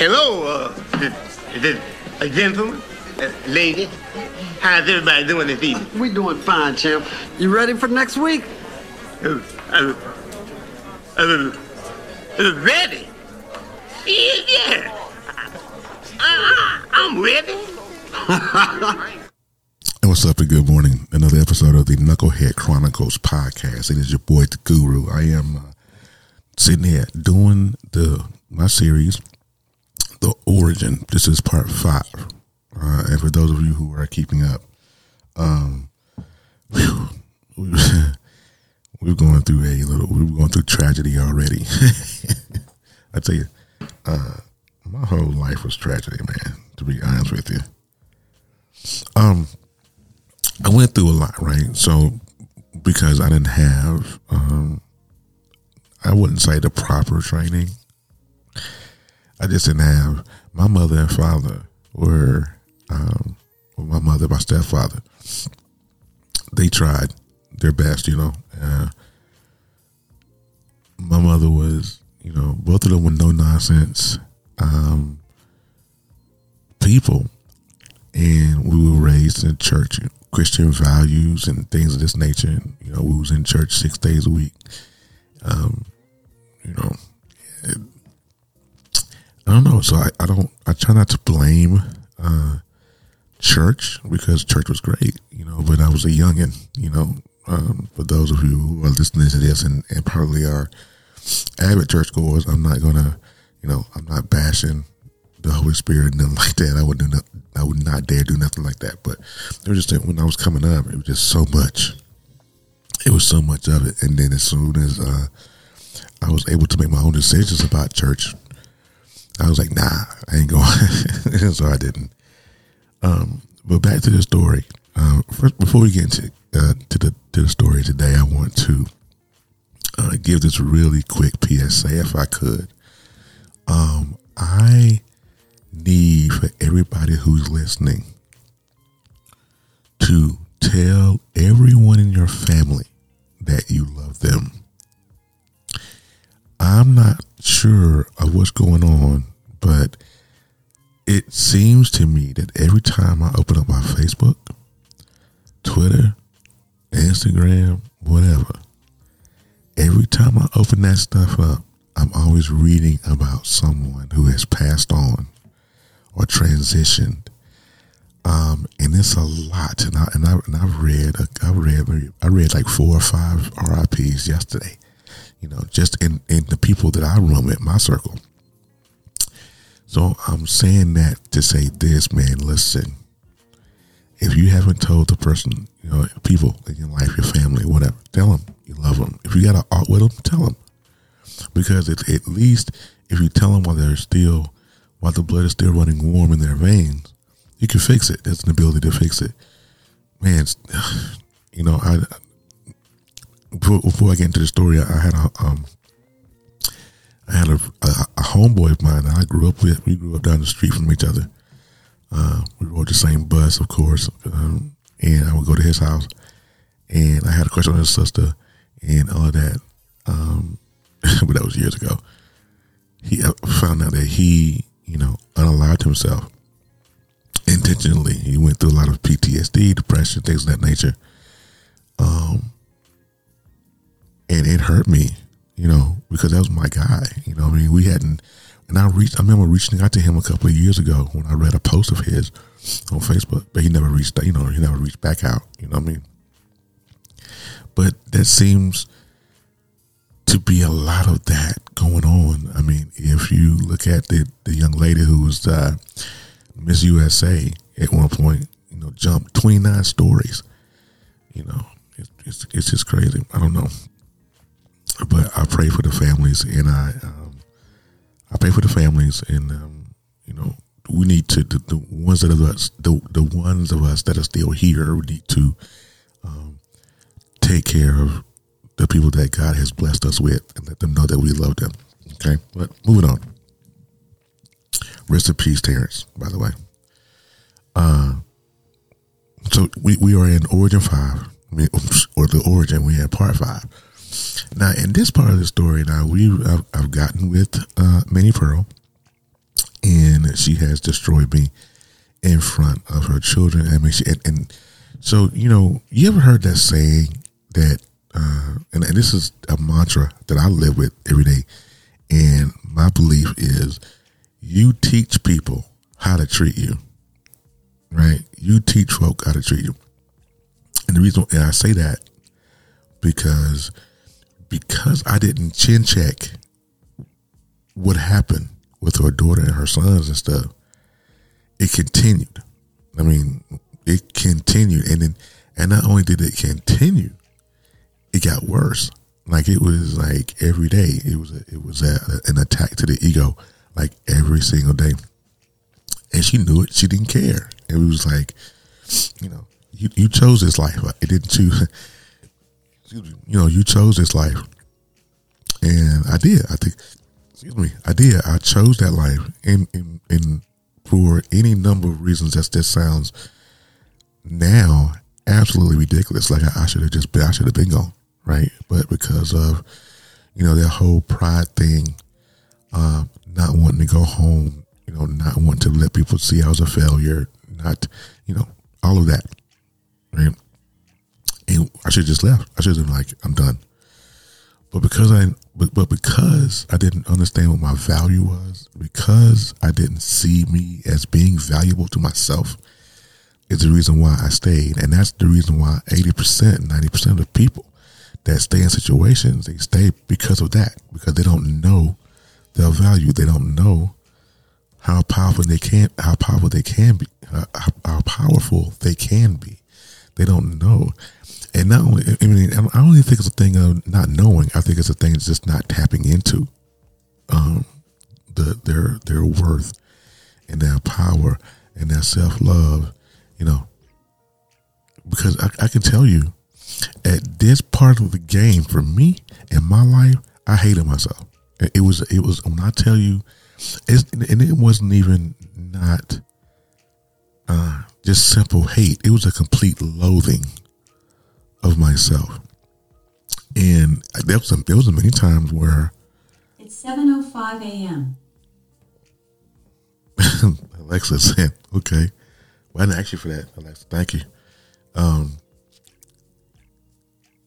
Hello, uh, is this a gentleman, a lady? How's everybody doing this evening? We're doing fine, champ. You ready for next week? Uh, uh, uh, uh, ready? Yeah, yeah. I, I, I'm ready. And what's up, and good morning. Another episode of the Knucklehead Chronicles podcast. It is your boy, the Guru. I am uh, sitting here doing the my series, The Origin. This is part five. Uh, and for those of you who are keeping up, um, whew, we, we're going through a little, we're going through tragedy already. I tell you, uh, my whole life was tragedy, man. To be honest with you. Um, I went through a lot, right? So because I didn't have, um, I wouldn't say the proper training. I just didn't have. My mother and father were, um, well, my mother, my stepfather. They tried their best, you know. Uh, my mother was, you know, both of them were no nonsense um, people and we were raised in church christian values and things of this nature and you know we was in church six days a week um you know i don't know so I, I don't i try not to blame uh church because church was great you know but i was a youngin you know um for those of you who are listening to this and, and probably are avid church goers i'm not gonna you know i'm not bashing the Holy Spirit and nothing like that. I would do not, I would not dare do nothing like that. But it was just when I was coming up, it was just so much. It was so much of it, and then as soon as uh, I was able to make my own decisions about church, I was like, "Nah, I ain't going." so I didn't. Um, but back to the story. Uh, first, before we get into uh, to the to the story today, I want to uh, give this really quick PSA, if I could. Um, I need for everybody who's listening to tell everyone in your family that you love them. I'm not sure of what's going on, but it seems to me that every time I open up my Facebook, Twitter, Instagram, whatever, every time I open that stuff up, I'm always reading about someone who has passed on or transitioned. Um, and it's a lot, and I and I and I've read I read I read like four or five RIPS yesterday. You know, just in in the people that I run with, my circle. So I'm saying that to say this, man. Listen, if you haven't told the person, you know, people in your life, your family, whatever, tell them you love them. If you got an art with them, tell them, because it, at least if you tell them while they're still while the blood is still running warm in their veins, you can fix it. There's an ability to fix it. Man, you know, I before I get into the story, I had a um, I had a, a, a homeboy of mine that I grew up with. We grew up down the street from each other. Uh, we rode the same bus, of course, um, and I would go to his house, and I had a question on his sister and all of that. Um, but that was years ago. He I found out that he you know, unallowed himself intentionally. He went through a lot of PTSD, depression, things of that nature. Um, and it hurt me, you know, because that was my guy. You know, I mean, we hadn't, and I reached. I remember reaching out to him a couple of years ago when I read a post of his on Facebook, but he never reached. You know, he never reached back out. You know what I mean? But that seems to be a lot of that going on. I mean, if you look at the, the young lady who was uh, Miss USA at one point, you know, jumped 29 stories. You know, it, it's, it's just crazy. I don't know. But I pray for the families and I, um, I pray for the families and, um, you know, we need to, the, the ones that are us, the, the ones of us that are still here, we need to um, take care of the people that God has blessed us with and let them know that we love them. Okay, but moving on. Rest in peace, Terrence, by the way. Uh, so we, we are in Origin 5, or the Origin, we had part 5. Now, in this part of the story, now we I've, I've gotten with uh, Minnie Pearl, and she has destroyed me in front of her children. I mean, she, and, and so you know, you ever heard that saying that, uh, and, and this is a mantra that I live with every day, and my belief is, you teach people how to treat you, right? You teach folk how to treat you, and the reason, and I say that because because I didn't chin check what happened with her daughter and her sons and stuff, it continued. I mean, it continued, and then, and not only did it continue, it got worse. Like it was like every day, it was a, it was a, an attack to the ego, like every single day. And she knew it. She didn't care. And it was like, you know, you, you chose this life. It didn't choose. You know, you chose this life, and I did. I think excuse me, I did. I chose that life, and for any number of reasons that this sounds now absolutely ridiculous. Like I, I should have just been, I should have been gone, right? But because of you know that whole pride thing, um, not wanting to go home, you know, not wanting to let people see I was a failure, not you know all of that, right? And I should have just left. I should have been like, I'm done. But because I, but, but because I didn't understand what my value was, because I didn't see me as being valuable to myself, is the reason why I stayed. And that's the reason why 80%, 90% of the people that stay in situations, they stay because of that, because they don't know their value. They don't know how powerful they can, how powerful they can be, uh, how, how powerful they can be. They don't know and not only I mean I don't even think it's a thing of not knowing. I think it's a thing of just not tapping into um, the their their worth and their power and their self love. You know, because I, I can tell you at this part of the game for me in my life, I hated myself. It was it was when I tell you, and it wasn't even not uh, just simple hate. It was a complete loathing of myself. And there was, there was many times where it's 7:05 a.m. Alexa said, "Okay, well, I didn't ask you for that, Alexa. Thank you." Um,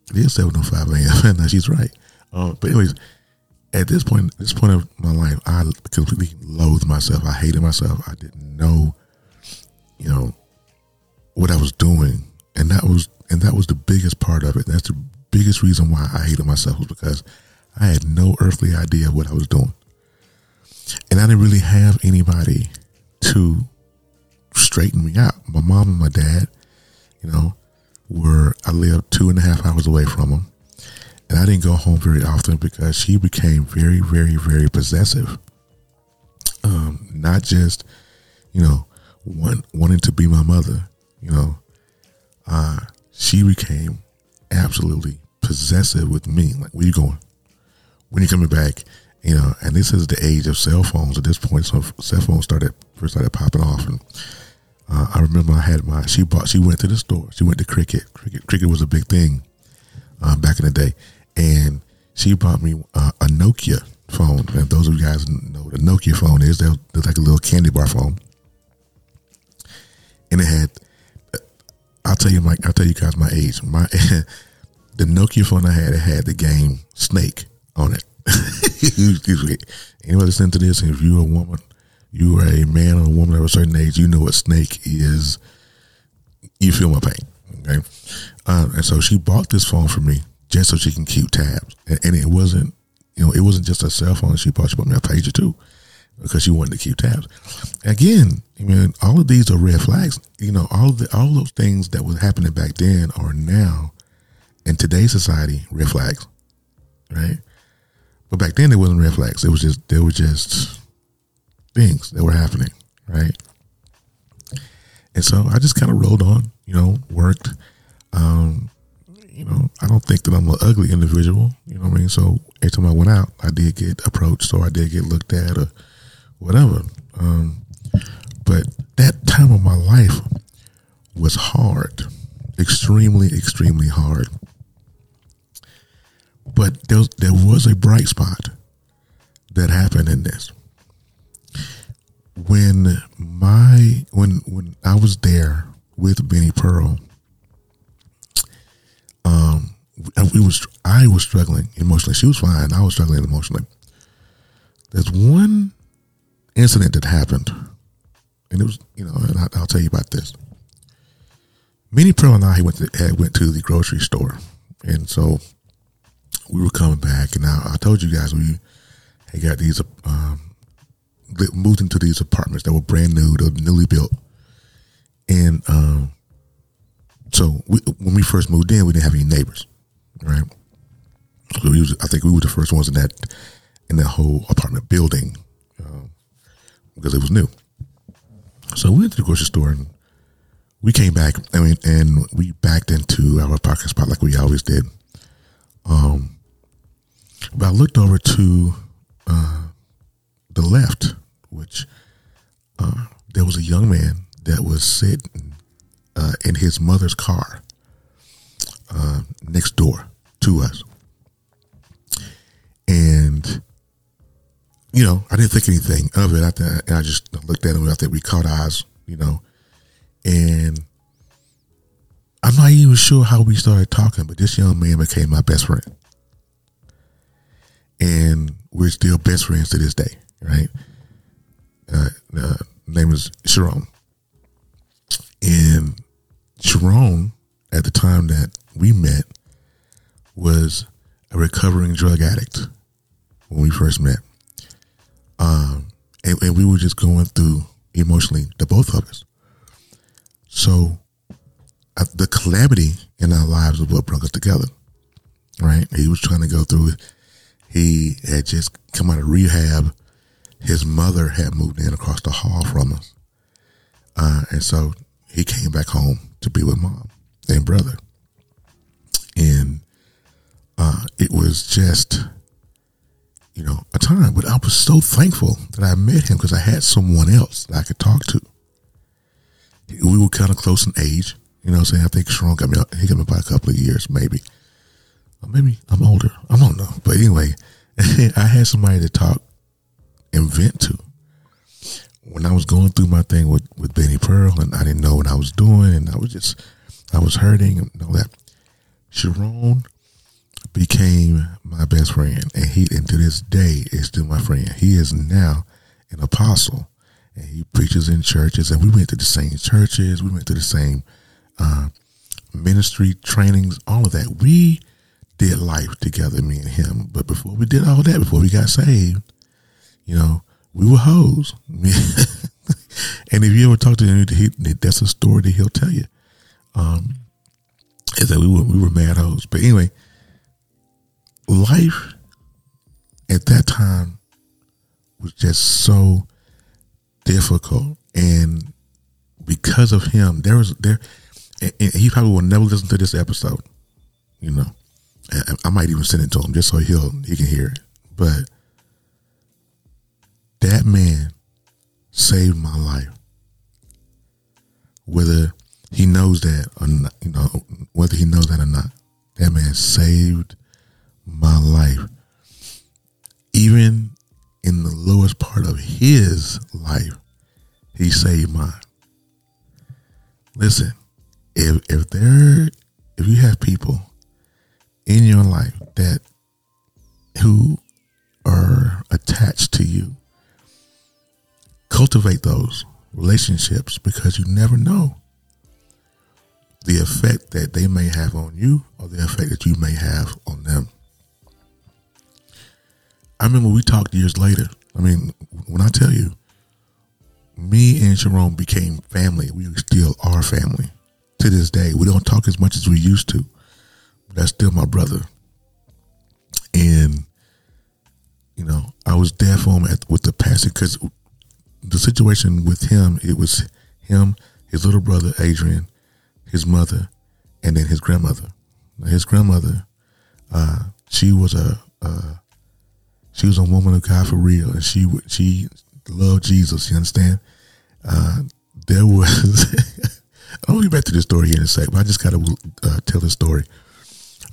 it is 7:05 a.m. now she's right. Um, but anyways, at this point, this point of my life, I completely loathed myself. I hated myself. I didn't know, you know, what I was doing, and that was and that was the biggest part of it. That's the biggest reason why I hated myself was because I had no earthly idea what I was doing. And I didn't really have anybody to straighten me out. My mom and my dad, you know, were, I lived two and a half hours away from them. And I didn't go home very often because she became very, very, very possessive. Um, not just, you know, want, wanting to be my mother, you know, uh, she became absolutely possessive with me. Like, where you going? When you coming back? You know, and this is the age of cell phones at this point. So cell phones started first started popping off, and uh, I remember I had my. She bought. She went to the store. She went to Cricket. Cricket. Cricket was a big thing uh, back in the day, and she bought me uh, a Nokia phone. And those of you guys know a Nokia phone is. They're, they're like a little candy bar phone, and it had I'll tell you my I'll tell you guys my age. My the Nokia phone I had it had the game Snake on it. Anybody listening to this, if you're a woman, you are a man or a woman of a certain age, you know what Snake is. You feel my pain, okay? Um, and so she bought this phone for me just so she can keep tabs, and, and, it wasn't, you know, it wasn't just a cell phone. She bought she bought me a pager too because she wanted to keep tabs. Again, I mean, all of these are red flags. You know, all of the all of those things that was happening back then are now in today's society red flags, right? But back then, it wasn't red flags. It was just there were just things that were happening, right? And so I just kind of rolled on, you know, worked. Um, you know, I don't think that I'm an ugly individual. You know what I mean? So every time I went out, I did get approached, or I did get looked at, or whatever. Um, but that time of my life was hard, extremely, extremely hard. But there was, there was a bright spot that happened in this. when my when when I was there with Minnie Pearl, um, we was I was struggling emotionally. She was fine. I was struggling emotionally. There's one incident that happened, and it was you know, and I, will tell you about this. Minnie Pearl and I went to had went to the grocery store, and so we were coming back, and I, I told you guys we had got these um, moved into these apartments that were brand new, they were newly built, and um, so we, when we first moved in, we didn't have any neighbors, right? So we was, I think we were the first ones in that in that whole apartment building because it was new. So we went to the grocery store and we came back. I mean, and we backed into our parking spot like we always did. Um, but I looked over to uh, the left, which uh, there was a young man that was sitting uh, in his mother's car uh, next door to us. And, you know, I didn't think anything of it. I, th- I just looked at him. I think we caught eyes, you know, and I'm not even sure how we started talking, but this young man became my best friend. And we're still best friends to this day, right? Uh, uh, name is Sharon. And Sharon, at the time that we met, was a recovering drug addict when we first met. Um, and, and we were just going through emotionally, the both of us. So uh, the calamity in our lives was what brought us together, right? He was trying to go through it. He had just come out of rehab. His mother had moved in across the hall from us. Uh, and so he came back home to be with mom and brother. And uh, it was just, you know, a time. But I was so thankful that I met him because I had someone else that I could talk to. We were kind of close in age. You know I'm saying? I think Sharon got me, he got me by a couple of years, maybe. Or maybe I'm older. I don't know. But anyway, I had somebody to talk and vent to when I was going through my thing with, with Minnie Pearl and I didn't know what I was doing and I was just, I was hurting and all that. Sharon became my best friend and he, and to this day is still my friend. He is now an apostle and he preaches in churches and we went to the same churches. We went to the same, uh, ministry trainings, all of that. We did life together, me and him. But before we did all that, before we got saved, you know, we were hoes. and if you ever talk to him, he, that's a story that he'll tell you. Um, is that we were we were mad hoes. But anyway, life at that time was just so difficult, and because of him, there was there, and he probably will never listen to this episode. You know, I might even send it to him just so he'll he can hear it. But that man saved my life. Whether he knows that or not, you know, whether he knows that or not, that man saved my life. Even in the lowest part of his life, he saved mine. Listen, if if there if you have people in your life that who are attached to you cultivate those relationships because you never know the effect that they may have on you or the effect that you may have on them. I remember we talked years later. I mean, when I tell you, me and Sharon became family. We still are family to this day. We don't talk as much as we used to, but that's still my brother. And, you know, I was there for him at, with the passing because the situation with him, it was him, his little brother Adrian, his mother, and then his grandmother. His grandmother, uh, she was a uh, she was a woman of God for real, and she she loved Jesus. You understand? Uh, there was. I'll get back to this story here in a sec, but I just got to uh, tell the story.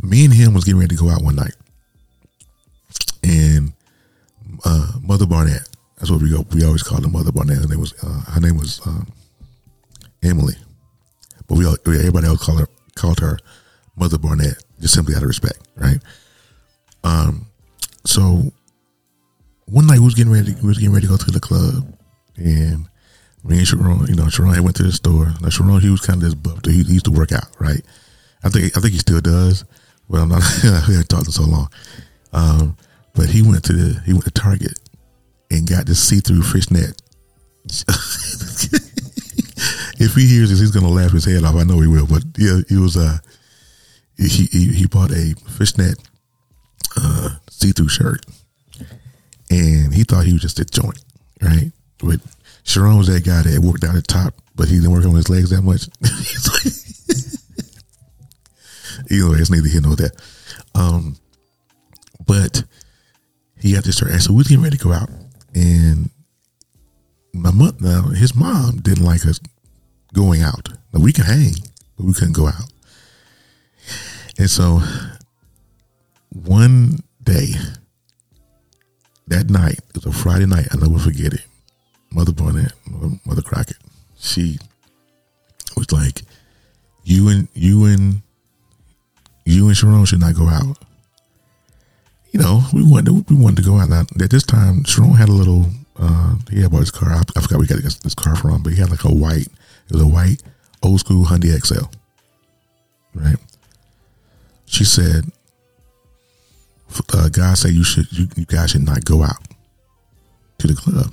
Me and him was getting ready to go out one night, and uh, Mother Barnett, That's what we go. We always called her Mother Barnett. Her name was uh, her name was um, Emily, but we all, everybody else called her called her Mother Barnett just simply out of respect, right? Um, so one night we was getting ready. We was getting ready to go to the club, and me and Sharon, you know, Sharon had went to the store. Now Sharon, he was kind of this buff. He, he used to work out, right? I think I think he still does. Well, not we haven't talked in so long. Um, but he went to the he went to Target and got this see through fishnet. if he hears this, he's gonna laugh his head off. I know he will. But yeah, he was uh he he, he bought a fishnet uh, see through shirt, and he thought he was just a joint, right? But Sharon was that guy that worked out the top, but he didn't work on his legs that much. Either way, it's neither here nor there. Um, but he got this shirt, and so we was getting ready to go out, and my mom, now his mom didn't like us going out. Now we can hang, but we couldn't go out. And so one day, that night, it was a Friday night, I'll never forget it. Mother Barnett, Mother, Mother Crockett, she was like, "You and you and you and Sharon should not go out." You know, we wanted to, we wanted to go out. Now at this time, Sharon had a little. Uh, he had bought his car. I, I forgot he got this car from, but he had like a white. It was a white old school Hyundai Excel. Right. She said, uh, "God said you should you, you guys should not go out to the club."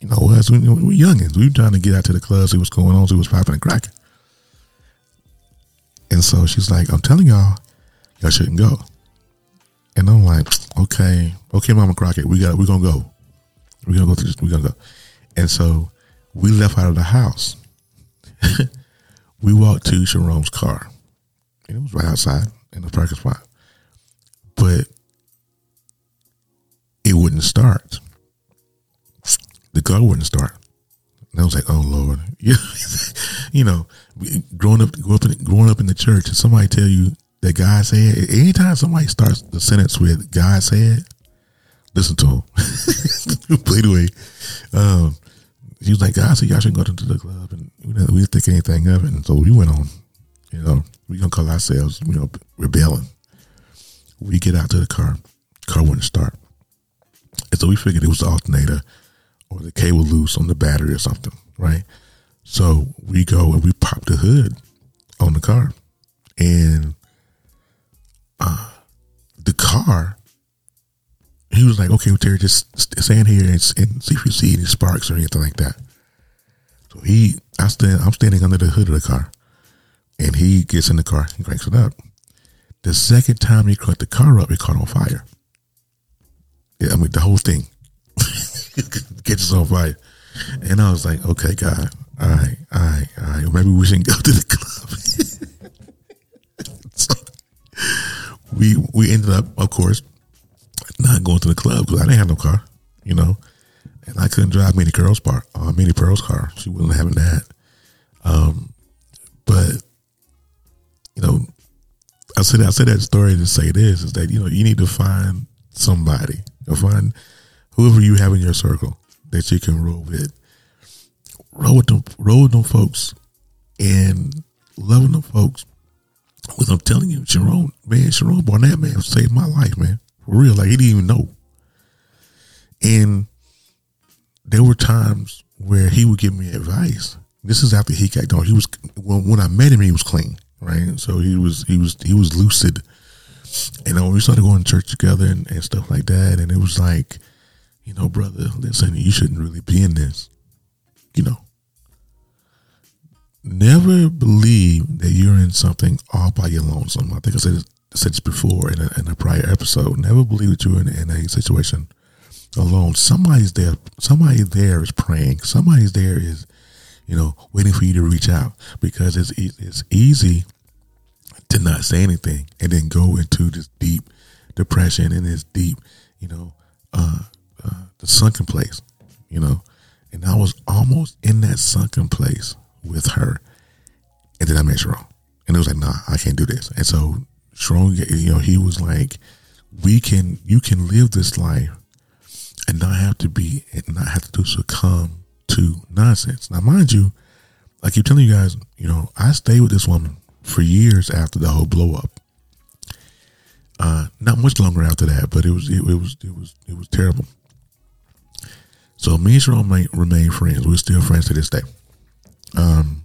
You know, us we, we were youngins. We were trying to get out to the club, see what's going on, see what's popping and cracking. And so she's like, I'm telling y'all, y'all shouldn't go. And I'm like, okay, okay, Mama Crockett, we got, we're gonna go. We're gonna go to we're gonna go. And so we left out of the house. we walked to Sharon's car. And it was right outside in the parking spot. But it wouldn't start the car wouldn't start. And I was like, oh Lord, you know, growing up, growing up, in, growing up in the church, and somebody tell you that God said, anytime somebody starts the sentence with God said, listen to him. but anyway, um, he was like, God said y'all shouldn't go to the club, and we didn't think anything of it, and so we went on. You know, we gonna call ourselves, you know, rebelling. We get out to the car, car wouldn't start, and so we figured it was the alternator or the cable loose on the battery or something, right? So we go and we pop the hood on the car, and uh, the car. He was like, "Okay, Terry, just stand here and, and see if you see any sparks or anything like that." So he, I stand, I'm standing under the hood of the car, and he gets in the car and cranks it up. The second time he cut the car up, it caught on fire. Yeah, I mean the whole thing catches on fire. And I was like, okay, God, all right, all right, all right. Maybe we shouldn't go to the club. so we we ended up, of course, not going to the club because I didn't have no car, you know, and I couldn't drive Minnie Pearl's car, uh, Minnie Pearl's car. She wasn't having that. Um, but you know, I said I said that story to say this is that you know you need to find somebody, find whoever you have in your circle that you can roll with. Roll with them, roll with them folks, and loving them folks. Because I'm telling you, Sharon, man, Sharon Barnett, man, saved my life, man. For real. Like, he didn't even know. And there were times where he would give me advice. This is after he got gone. He was when, when I met him, he was clean, right? So he was he was he was lucid. And you know, we started going to church together and, and stuff like that. And it was like, you know, brother, listen, you shouldn't really be in this. You know, never believe that you're in something all by your lonesome. I think I said said this before in a, in a prior episode. Never believe that you're in, in a situation alone. Somebody's there. Somebody there is praying. Somebody's there is, you know, waiting for you to reach out because it's it's easy to not say anything and then go into this deep depression and this deep, you know, uh, uh, the sunken place, you know, and I was almost in that sunken place with her, and then I met Sharon, and it was like, nah, I can't do this, and so Sharon, you know, he was like, we can, you can live this life, and not have to be and not have to succumb to nonsense. Now, mind you, I keep telling you guys, you know, I stayed with this woman for years after the whole blow up. Uh, not much longer after that, but it was it, it was it was it was terrible. So me and Sharon remain, remain friends. We're still friends to this day. Um,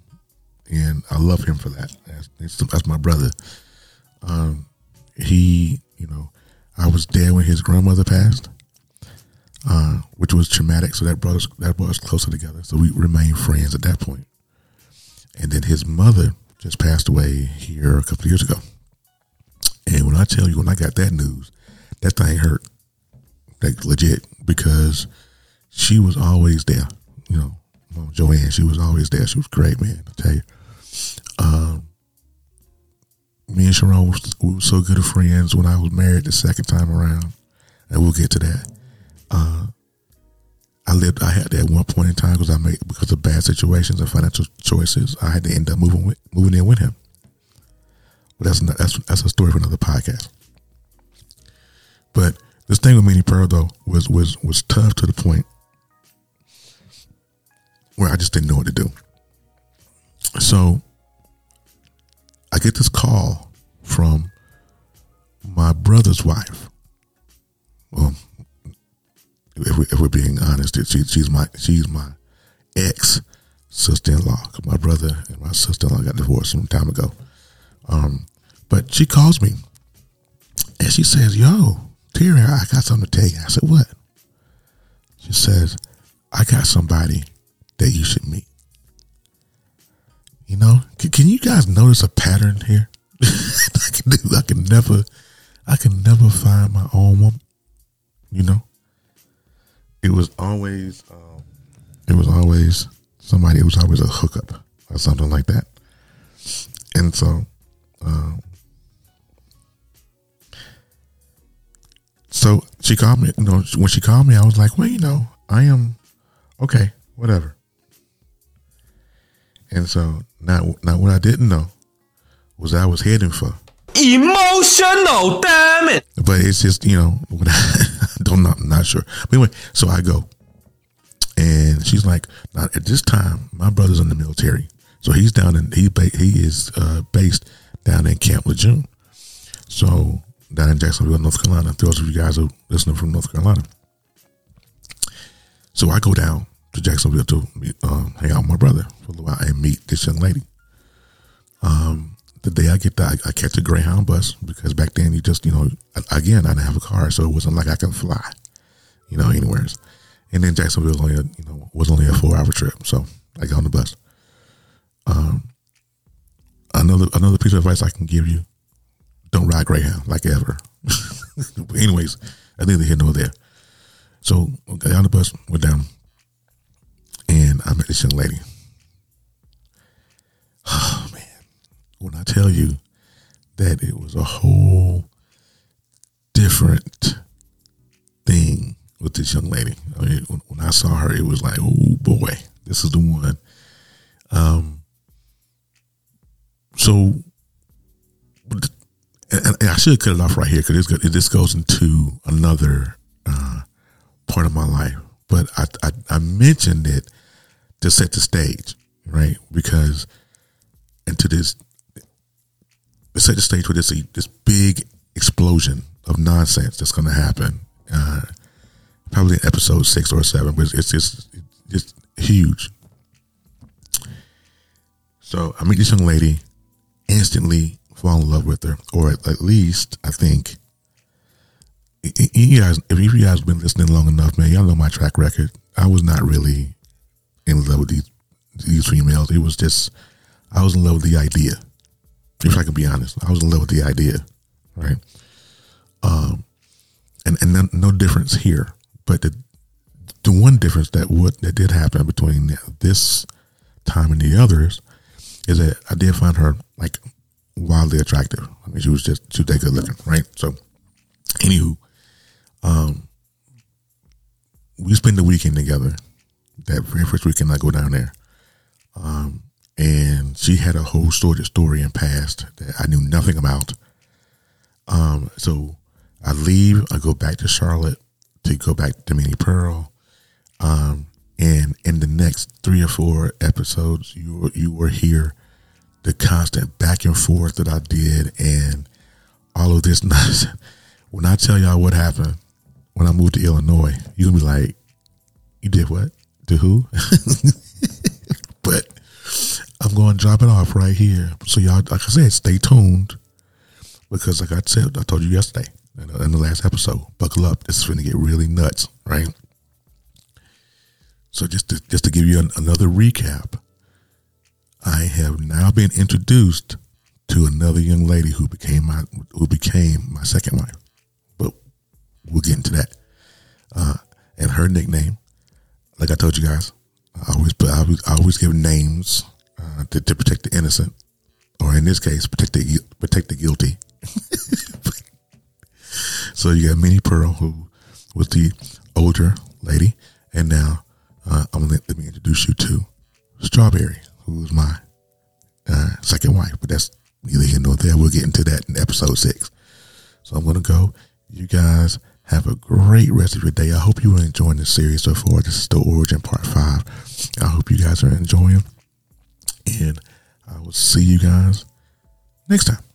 and I love him for that. That's, that's my brother. Um, he, you know, I was there when his grandmother passed, uh, which was traumatic. So that brought us that brought us closer together. So we remained friends at that point. And then his mother just passed away here a couple years ago. And when I tell you, when I got that news, that thing hurt, like legit, because she was always there. You know, Mom Joanne, she was always there. She was great, man. I tell you. Um, me and Sharon were so good of friends when I was married the second time around, and we'll get to that. Uh, I lived. I had that one point in time because I made because of bad situations and financial choices. I had to end up moving with, moving in with him. But that's not, that's that's a story for another podcast. But this thing with Minnie Pearl though was was was tough to the point where I just didn't know what to do. So I get this call from my brother's wife. Well, if, we, if we're being honest, she, she's my she's my ex sister in law. My brother and my sister in law got divorced some time ago. Um, but she calls me and she says, "Yo, Terry, I got something to tell you." I said, "What?" She says, "I got somebody that you should meet." You know, can, can you guys notice a pattern here? I can. I can never, I can never find my own woman. You know, it was always, um, it was always somebody. It was always a hookup or something like that. And so, um, so she called me. You know, when she called me, I was like, well, you know, I am okay, whatever. And so now, now what I didn't know was I was heading for. Emotional, damn it! But it's just you know, when I don't I'm not sure. But anyway, so I go, and she's like, "Now at this time, my brother's in the military, so he's down in he he is uh, based down in Camp Lejeune, so down in Jacksonville, North Carolina. Those of you guys who listening from North Carolina, so I go down to Jacksonville to um, hang out with my brother for a little while and meet this young lady. Um, the day I get there, I, I, catch a Greyhound bus because back then you just, you know, again, I didn't have a car, so it wasn't like I can fly, you know, anywhere. And then Jacksonville was only, a, you know, was only a four hour trip, so I got on the bus. Um, another another piece of advice I can give you: don't ride Greyhound like ever. anyways, I neither here nor there. So I got on the bus, went down, and I met this young lady. Oh man, when I tell you that it was a whole different thing with this young lady. I mean, when, I saw her, it was like, oh boy, this is the one. Um, so, and, and I should cut it off right here because this goes into another uh, part of my life. But I, I, I mentioned it to set the stage, right? Because into this set the stage for this this big explosion of nonsense that's going to happen. Uh, probably in episode six or seven, but it's just it's huge. So I meet this young lady, instantly fall in love with her, or at least I think. You guys, if you guys have been listening long enough, man, y'all know my track record. I was not really in love with these these females. It was just I was in love with the idea. If I can be honest, I was in love with the idea, right? Um, and and no, no difference here, but the the one difference that would that did happen between this time and the others is that I did find her like wildly attractive. I mean, she was just she was that good looking, right? So, anywho, um, we spent the weekend together. That very first weekend, I go down there, um, and she had a whole story story and past that I knew nothing about. Um, so I leave. I go back to Charlotte to go back to Minnie Pearl. Um, and in the next three or four episodes, you were, you will hear the constant back and forth that I did and all of this nonsense. When I tell y'all what happened when I moved to Illinois, you're gonna be like, You did what? To who? I'm going to drop it off right here. So y'all, like I said, stay tuned because, like I said, I told you yesterday in the, in the last episode, buckle up. This is going to get really nuts, right? So just to, just to give you an, another recap, I have now been introduced to another young lady who became my who became my second wife. But we'll get into that. Uh, and her nickname, like I told you guys, I always put I always, I always give names uh, to, to protect the innocent, or in this case, protect the protect the guilty. so you got Minnie Pearl, who was the older lady, and now uh, I'm gonna let, let me introduce you to Strawberry, who's my uh, second wife. But that's neither here nor there. We'll get into that in episode six. So I'm gonna go. You guys have a great rest of your day. I hope you are enjoying the series so far. This is the origin part five. I hope you guys are enjoying, and I will see you guys next time.